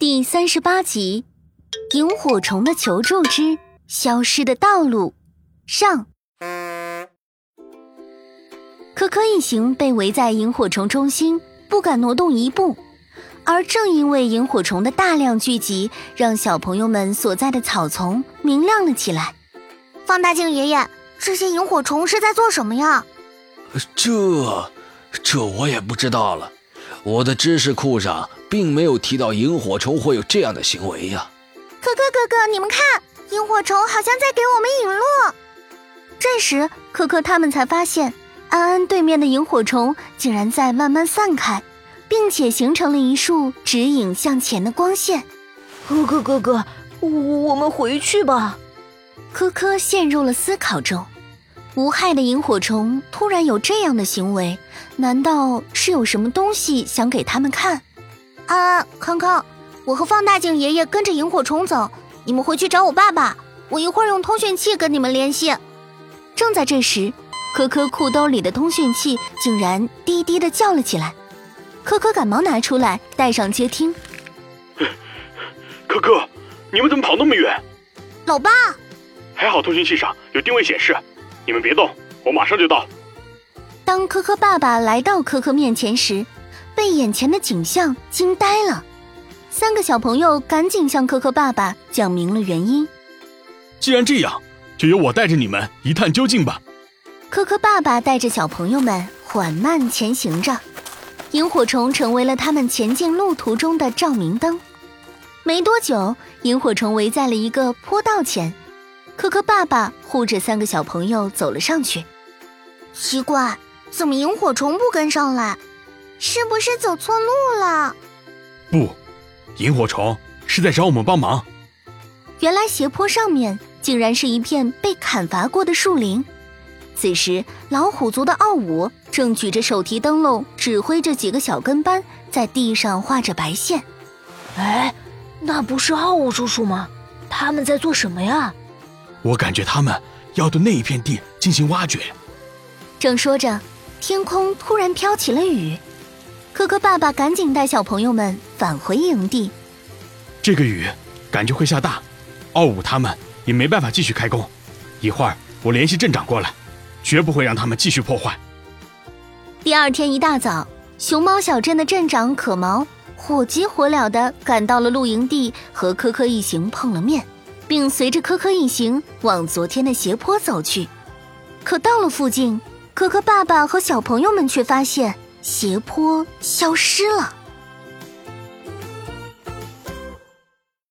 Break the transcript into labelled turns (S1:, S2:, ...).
S1: 第三十八集《萤火虫的求助之消失的道路》上，可可一行被围在萤火虫中心，不敢挪动一步。而正因为萤火虫的大量聚集，让小朋友们所在的草丛明亮了起来。
S2: 放大镜爷爷，这些萤火虫是在做什么呀？
S3: 这，这我也不知道了。我的知识库上并没有提到萤火虫会有这样的行为呀。
S2: 可可哥哥，你们看，萤火虫好像在给我们引路。
S1: 这时，可可他们才发现，安安对面的萤火虫竟然在慢慢散开，并且形成了一束指引向前的光线。
S4: 可可哥哥，我我们回去吧。
S1: 科科陷入了思考中。无害的萤火虫突然有这样的行为，难道是有什么东西想给他们看？
S2: 啊，康康，我和放大镜爷爷跟着萤火虫走，你们回去找我爸爸，我一会儿用通讯器跟你们联系。
S1: 正在这时，科科裤兜里的通讯器竟然滴滴的叫了起来，科科赶忙拿出来带上接听。
S5: 科科，你们怎么跑那么远？
S2: 老爸，
S5: 还好通讯器上有定位显示。你们别动，我马上就到。
S1: 当科科爸爸来到科科面前时，被眼前的景象惊呆了。三个小朋友赶紧向科科爸爸讲明了原因。
S5: 既然这样，就由我带着你们一探究竟吧。
S1: 科科爸爸带着小朋友们缓慢前行着，萤火虫成为了他们前进路途中的照明灯。没多久，萤火虫围在了一个坡道前。可可爸爸护着三个小朋友走了上去。
S2: 奇怪，怎么萤火虫不跟上来？是不是走错路了？
S5: 不，萤火虫是在找我们帮忙。
S1: 原来斜坡上面竟然是一片被砍伐过的树林。此时，老虎族的奥武正举着手提灯笼，指挥着几个小跟班在地上画着白线。
S4: 哎，那不是奥武叔叔吗？他们在做什么呀？
S5: 我感觉他们要对那一片地进行挖掘。
S1: 正说着，天空突然飘起了雨。可可爸爸赶紧带小朋友们返回营地。
S5: 这个雨感觉会下大，奥武他们也没办法继续开工。一会儿我联系镇长过来，绝不会让他们继续破坏。
S1: 第二天一大早，熊猫小镇的镇长可毛火急火燎地赶到了露营地，和科科一行碰了面。并随着科科一行往昨天的斜坡走去，可到了附近，科科爸爸和小朋友们却发现斜坡消失了。